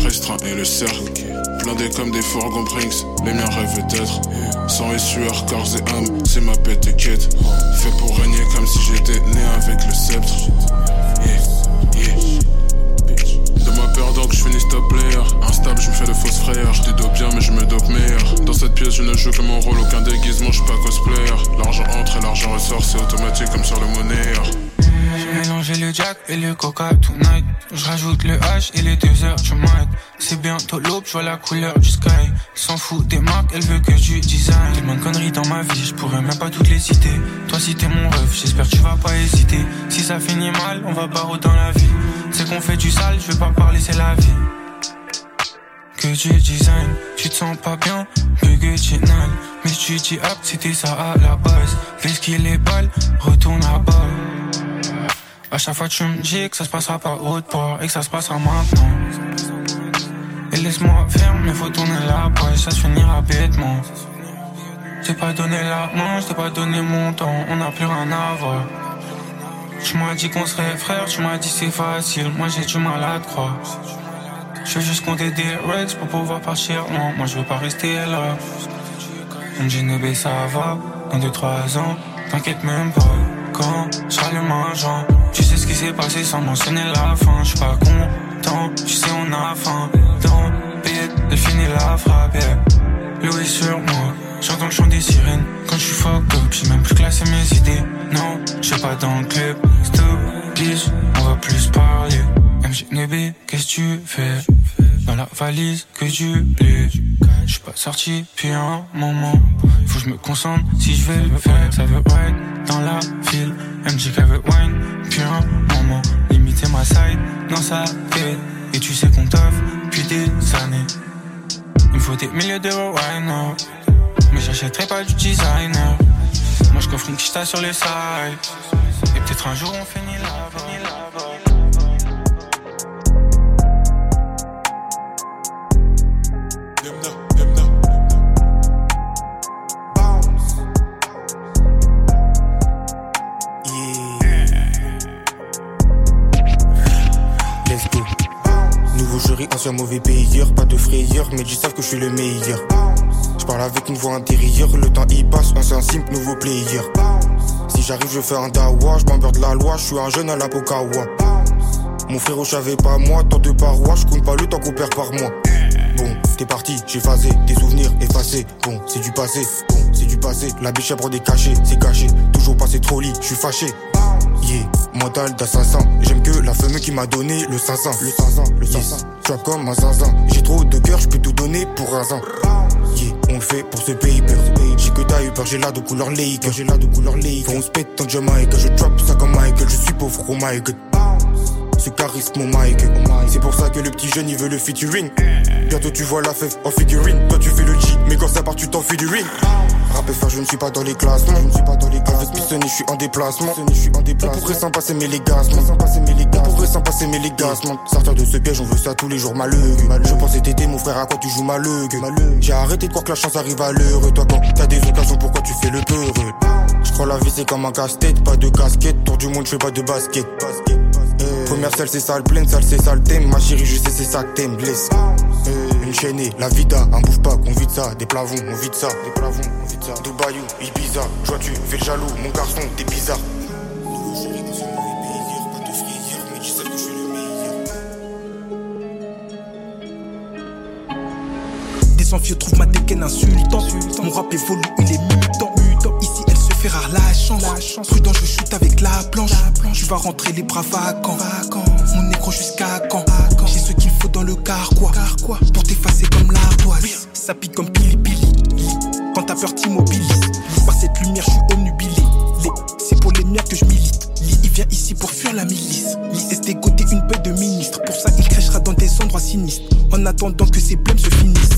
Restreint et le cercle. Blindé comme des fourgons Brinks. Les miens rêvent d'être. Sang et sueur, corps et âme C'est ma pète et quête. Fait pour régner comme si j'étais né avec le sceptre. De ma peur donc je finis top player. Instable je me fais de fausses frayeurs. Je dope bien mais je me dope meilleur. Dans cette pièce je ne joue que mon rôle. Aucun déguisement je suis pas cosplayer. L'argent entre et l'argent ressort C'est automatique comme sur le monnaie J'ai mélangé le jack et le coca tonight. Je rajoute le H et les deux heures du mat. C'est bientôt l'aube, je vois la couleur du sky. S'en fout des marques, elle veut que du design. Tellement de conneries dans ma vie, je pourrais même pas toutes les citer. Toi, si t'es mon rêve, j'espère tu vas pas hésiter. Si ça finit mal, on va barreau dans la vie. C'est qu'on fait du sale, je veux pas parler, c'est la vie. Que du design, tu te sens pas bien, que tu. Mais tu dis hop, c'était ça à la base. Fais ce qu'il est balle, retourne à balle. À chaque fois tu me dis que ça se passera pas haute et que ça se passera maintenant. Et laisse-moi faire, mais faut tourner la page, ça se finira bêtement. T'ai pas donné la main, t'ai pas donné mon temps, on n'a plus rien à voir. Tu m'as dit qu'on serait frères, tu m'as dit c'est facile, moi j'ai du mal à te croire. Je veux juste compter des rex pour pouvoir partir, non, moi je veux pas rester là. Dit ça va, dans 2-3 ans, t'inquiète même pas. Quand j'allume un genre, tu sais ce qui s'est passé sans mentionner la fin, je suis pas content, tu sais on a faim. Dans elle finit la frappe, L'eau est sur moi, j'entends le chant des sirènes. Quand je suis fucked up, j'ai même plus classé mes idées. Non, je pas dans le club, stop, please, on va plus parler. MGNB, qu'est-ce que tu fais? Dans la valise que tu plais Je suis pas sorti depuis un moment. Faut que je me concentre si je vais le faire Ça veut ride dans la file MJ veut wine depuis un moment. Limiter ma side dans sa tête Et tu sais qu'on t'offre depuis des années. Il me faut des milliers d'euros right now Mais j'achèterai pas du designer. Moi je coffre une kista sur les sides Et peut-être un jour on finit ancien mauvais payeur, pas de frayeur, mais ils savent que je suis le meilleur. Je parle avec une voix intérieure, le temps y passe, on un simple nouveau player. Si j'arrive, je fais un dawa, je de la loi, je suis un jeune à la Pokawa. Mon frère, je savais pas moi, tant de parois, je compte pas le temps qu'on perd par mois. Bon, t'es parti, j'ai phasé, tes souvenirs effacés. Bon, c'est du passé, bon, c'est du passé. La biche prend des cachets, c'est caché. Toujours passé trop lit, je suis fâché. Yeah, mental d'assassin. J'aime que la femme qui m'a donné le 500. Le 500, le 500. Tu comme un zinzin. J'ai trop de cœur, je peux tout donner pour un zin. Yeah, on le fait pour ce paper. J'ai que t'as eu peur, j'ai là de couleur lake. J'ai là de couleur lake. Faut on se pète en Jamaïque. Je drop ça comme Michael. Je suis pauvre, oh my god. Ce charisme, mon Mike. C'est pour ça que le petit jeune il veut le featuring. Bientôt tu vois la fève en figurine. Toi tu fais le G, mais quand ça part tu t'enfuis du ring. Rap faire, je ne suis pas dans les classements. Je ne suis pas dans les classements. Avec je suis en déplacement. Je suis en déplacement. On pourrait s'en passer mes légassements. On pourrait s'en passer mes légassements. Sortir de ce piège, on veut ça tous les jours malheureux. Je pensais t'aider, mon frère, à quoi tu joues malheureux. J'ai arrêté de croire que la chance arrive à l'heure. Toi, quand t'as des occasions, pourquoi tu fais le peureux? Je crois la vie c'est comme un casse-tête, pas de casquette. Tour du monde, je fais pas de basket. Première salle, c'est sale pleine, salle, c'est sale thème. Ma chérie, je sais, c'est ça que t'aimes, blesse. Une chaîne, la vida, un bouffe pas, qu'on vide ça. Des plavons, on vide ça. Des plavons, on vide ça. Ibiza. Toi, tu fais le jaloux, mon garçon, t'es bizarre. Des envieux trouvent ma dégaine insultante. Mon rap évolue, il est mutant. Se fait rare la chance. Prudent, je chute avec la planche. Tu vas rentrer les bras vacants. Mon négro jusqu'à quand? J'ai ce qu'il faut dans le carquois. Pour t'effacer comme l'ardoise. Ça pique comme pili pili. Quand t'as peur, t'immobilises. Par cette lumière, je suis omnubilé. C'est pour les miens que je milite. Il vient ici pour fuir la milice. Est dégoté une paix de ministre. Pour ça, il crèchera dans des endroits sinistres. En attendant que ses blèmes se finissent.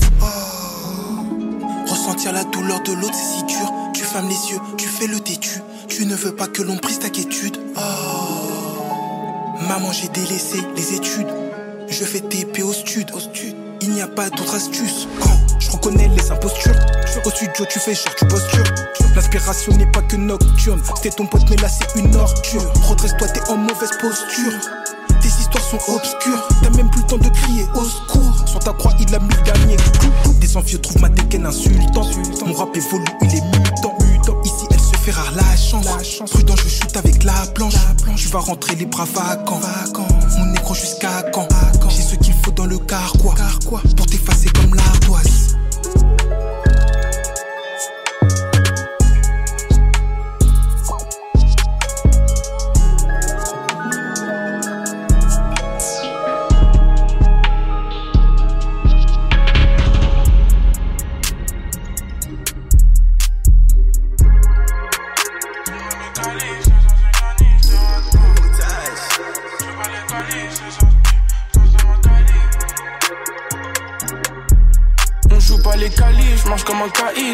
Ressentir la douleur de l'autre, c'est si dur. Fermes les yeux, tu fais le têtu. Tu ne veux pas que l'on prise ta quiétude. Oh. Maman, j'ai délaissé les études. Je fais TP au stud. Au stud. Il n'y a pas d'autre astuce. je reconnais les impostures. Au studio, tu fais cher, tu postures. L'inspiration n'est pas que nocturne. C'est ton pote, mais là, c'est une ordure. Redresse-toi, t'es en mauvaise posture. Histoires sont obscures. T'as même plus le temps de crier au secours. Sur ta croix, il a mis le dernier Des envieux trouvent ma dégaine insultante. Mon rap évolue, il est mutant. Ici, elle se fait rare la chance. Prudent, je chute avec la planche. Tu vas rentrer les bras vacants. Mon négro jusqu'à quand? J'ai ce qu'il faut dans le carquois. Pour t'effacer comme l'ardoise.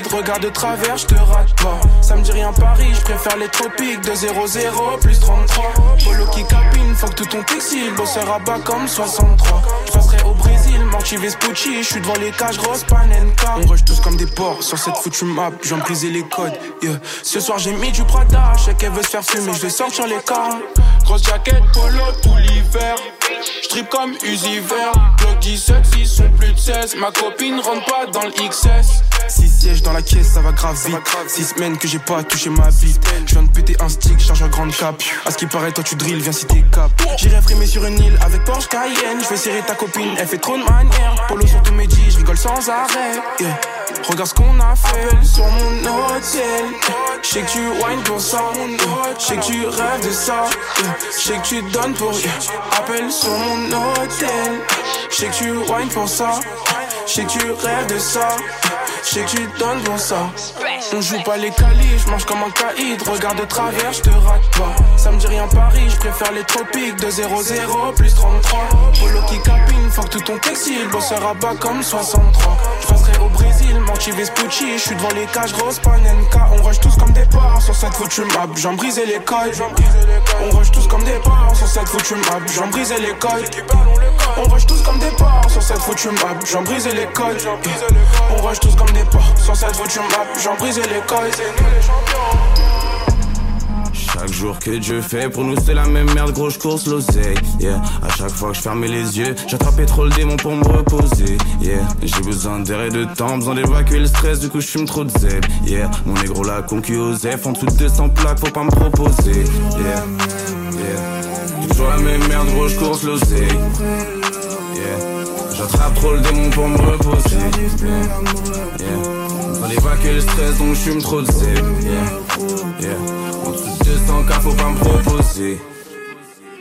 Regarde de travers, je te rate pas. Ça me dit rien Paris, je préfère les tropiques. De 0-0 plus 33. Polo qui capine, faut que tout ton textile. Bosseur à bas comme 63. Je passerai au Brésil, Morty Vespucci. Je suis devant les cages grosses, panenka. On rush tous comme des porcs sur cette foutue map. J'en briser les codes. Yeah. Ce soir j'ai mis du Prada. Je sais veut se faire fumer, je vais sortir les cas. Grosse jaquette, polo tout l'hiver. J'trip comme Usiver. Bloc 17, 6 sont plus de 16. Ma copine rentre pas dans le XS. 6 sièges dans la caisse, ça va grave vite. 6 semaines que j'ai pas touché ma bite. Je viens péter un stick, charge un grande cap. À ce qui paraît, toi tu drilles, viens si t'es cap. J'irai frimer sur une île avec Porsche Cayenne. Je vais serrer ta copine, elle fait trop de manière. Polo sur tous mes je rigole sans arrêt. Regarde ce qu'on a fait sur mon hôtel. Je sais que tu whines pour ça. Je que tu rêves de ça. Je que tu donnes pour. Appelle sur mon hôtel. Je sais que tu whines pour ça. Je que tu rêves de ça. Je sais que tu donnes. On joue pas les calis, je mange comme un caïd. Regarde de travers, je te rate pas. Ça me dit rien Paris, je préfère les tropiques. De 0-0 plus 33. Polo qui capine, fuck tout ton textile. Bosseur à bas comme 63. Je passerai au Brésil, Morty Vespucci. Je suis devant les cages grosses, panenka. On rush tous comme des parents sur cette foutue map. J'en brisé les codes. On rush tous comme des parents sur cette foutue map. J'en brisé les codes. On rush tous comme des parents sur cette foutue map. J'en brisé les codes. On rush tous comme parents sur cette. J'en les codes. Chaque jour que Dieu fait, pour nous c'est la même merde, grosse course l'oseille. Yeah, à chaque fois que je fermais les yeux, j'attrapais trop le démon pour me reposer. Yeah, j'ai besoin d'air et de temps, besoin d'évacuer le stress, du coup je fume trop de zèbre. Yeah, mon négro l'a conquis aux F, en dessous de 200 plaques, faut pas me proposer. Yeah, yeah, toujours la même merde, grosse course l'oseille. Yeah, j'attrape trop le démon pour me reposer. Yeah, besoin d'évacuer le stress, donc je fume trop de zèbre. Yeah, yeah. 200 cas, faut pas me proposer.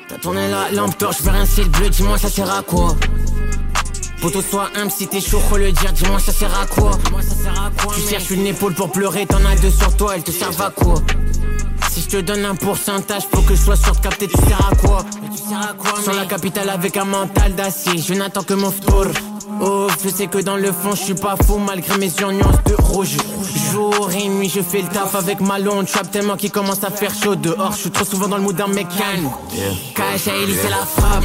T'as tourné la lampe torche vers un ciel bleu, dis-moi ça sert à quoi? Poto soit humble si t'es chaud, faut le dire, dis-moi ça sert à quoi? Tu cherches une épaule pour pleurer, t'en as deux sur toi, elles te servent à quoi? Si je te donne un pourcentage, faut que je sois sûr de capter, tu sers à quoi Sur la capitale avec un mental d'acier, je n'attends que mon tour. Oh, je sais que dans le fond, je suis pas fou malgré mes nuances de rouge. Jour et nuit, je fais le taf avec ma longue trap tellement qu'il commence à faire chaud dehors. Je suis trop souvent dans le mood d'un mec calme. Yeah. c'est la frappe.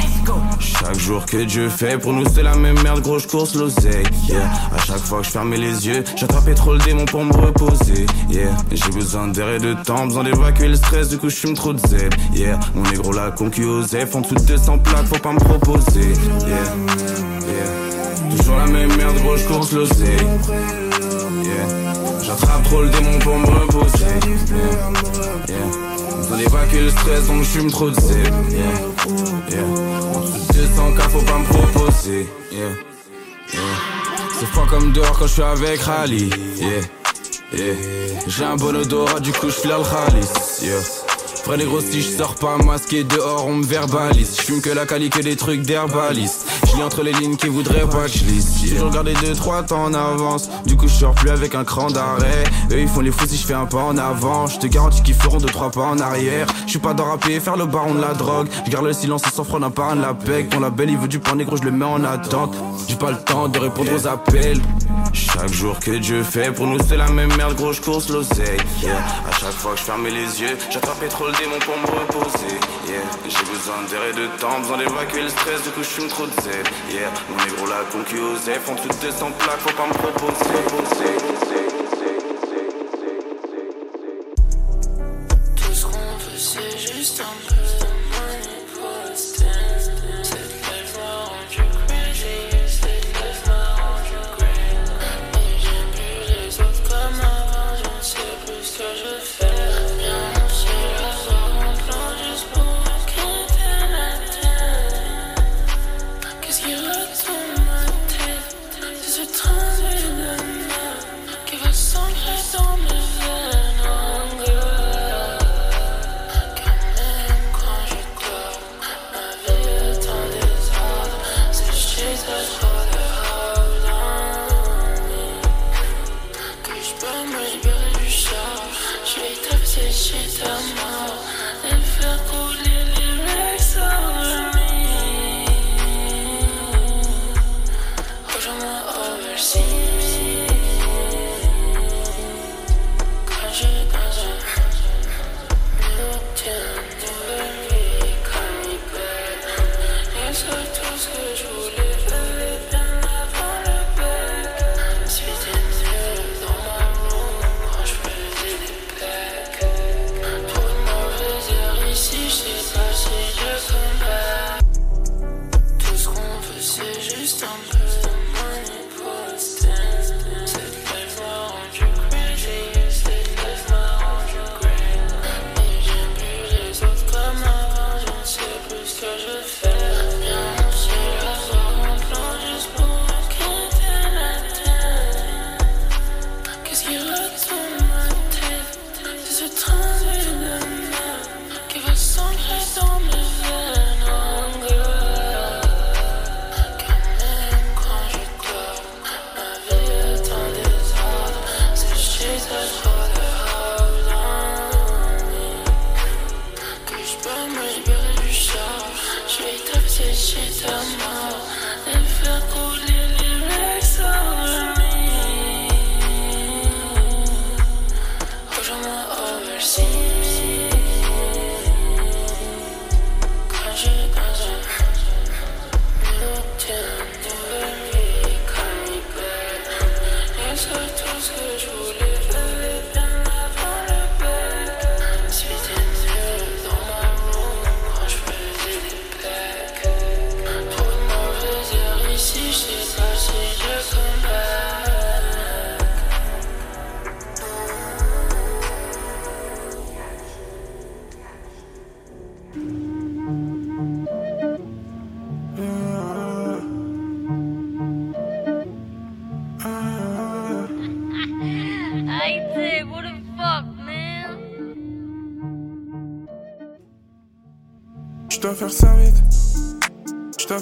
Chaque jour que Dieu fait, pour nous c'est la même merde, grosse course l'oseille. Yeah. À chaque fois que je fermais les yeux, j'attrapais trop le démon pour me reposer. Yeah. J'ai besoin d'air et de temps, besoin d'évacuer le stress, du coup je fume trop de zèbre. Yeah. Mon négro l'a conquis aux F, en dessous de 200 plaques, faut pas me proposer. Yeah. Yeah. Toujours la même merde, grosse course l'oseille. Yeah. J'attrape trop le démon pour me reposer. Yeah. Yeah. Besoin d'évacuer le stress, donc je fume trop de zèbre. Yeah. Yeah. 200 cas, faut pas me proposer. Yeah. Yeah. C'est fort comme dehors quand je suis avec Rally. Yeah. Yeah. J'ai un bon odorat, du coup je file le. Yeah. Vrai négro si je sors pas masqué dehors on me verbalise Je que la qualité que des trucs d'herbaliste Je lis entre les lignes qui voudraient pas que je lise Toujours gardé 2-3 temps en avance. Du coup je sors plus avec un cran d'arrêt. Eux ils font les fous si je fais un pas en avant. Je te garantis qu'ils feront 2-3 pas en arrière. Je suis pas dans faire le baron de la drogue. Je garde le silence sans froid d'un parrain de la PEC. Ton label il veut du pain négro je le mets en attente. J'ai pas le temps de répondre aux appels. Chaque jour que Dieu fait pour nous c'est la même merde gros je course l'oseille. Yeah. À chaque fois que je fermais les yeux j'attrapais trop le démon pour me reposer. Yeah, j'ai besoin et de temps, besoin d'évacuer le stress, du coup je fume trop de tête, yeah Mon négro la conquis Joseph En dessous de 200 faut pas me proposer. Tout ce qu'on veut c'est juste un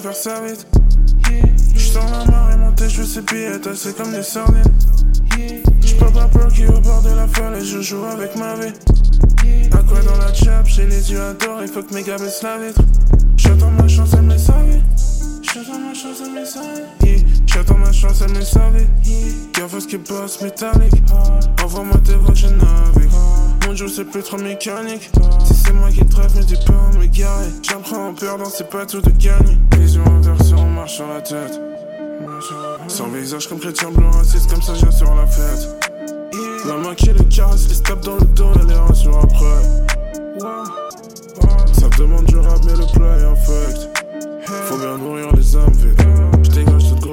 Ça vite. Je sens la marée monter, je sais être c'est comme des sardines. Je pas peur qui au bord de la falaise, je joue avec ma vie. À quoi dans la chape, j'ai les yeux adorés, faut que mes gars baissent la vitre. J'attends ma chance, elle me savait. J'attends ma chance, elle me savait. J'attends ma chance, elle me savait. Gaffe qui bosse métallique. Envoie-moi tes voix, je. Mon jeu c'est plus trop mécanique. Si c'est moi qui trêve mais tu peux me garer. J'apprends en perdant c'est pas tout de gagner. Vision inversée on marche sur la tête. Sans visage comme chrétien blanc raciste comme ça j'ai sur la fête. La main qui les caresse les tape dans le dos et les rassure après. Ça demande du rap mais le play est infect. Faut bien nourrir les âmes vides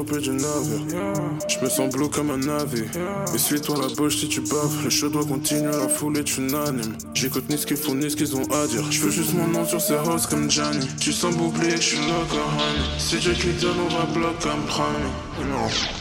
du navire. Je me sens bleu comme un navire. Essuie-toi la bouche si tu baves. Le show doit continuer, la foule est unanime. J'écoute ni ce qu'ils font ni ce qu'ils ont à dire. Je veux juste mon nom sur ces roses comme Johnny. Tu sens boucler, je suis là, honey. Si qui donne, on va bloquer comme promis.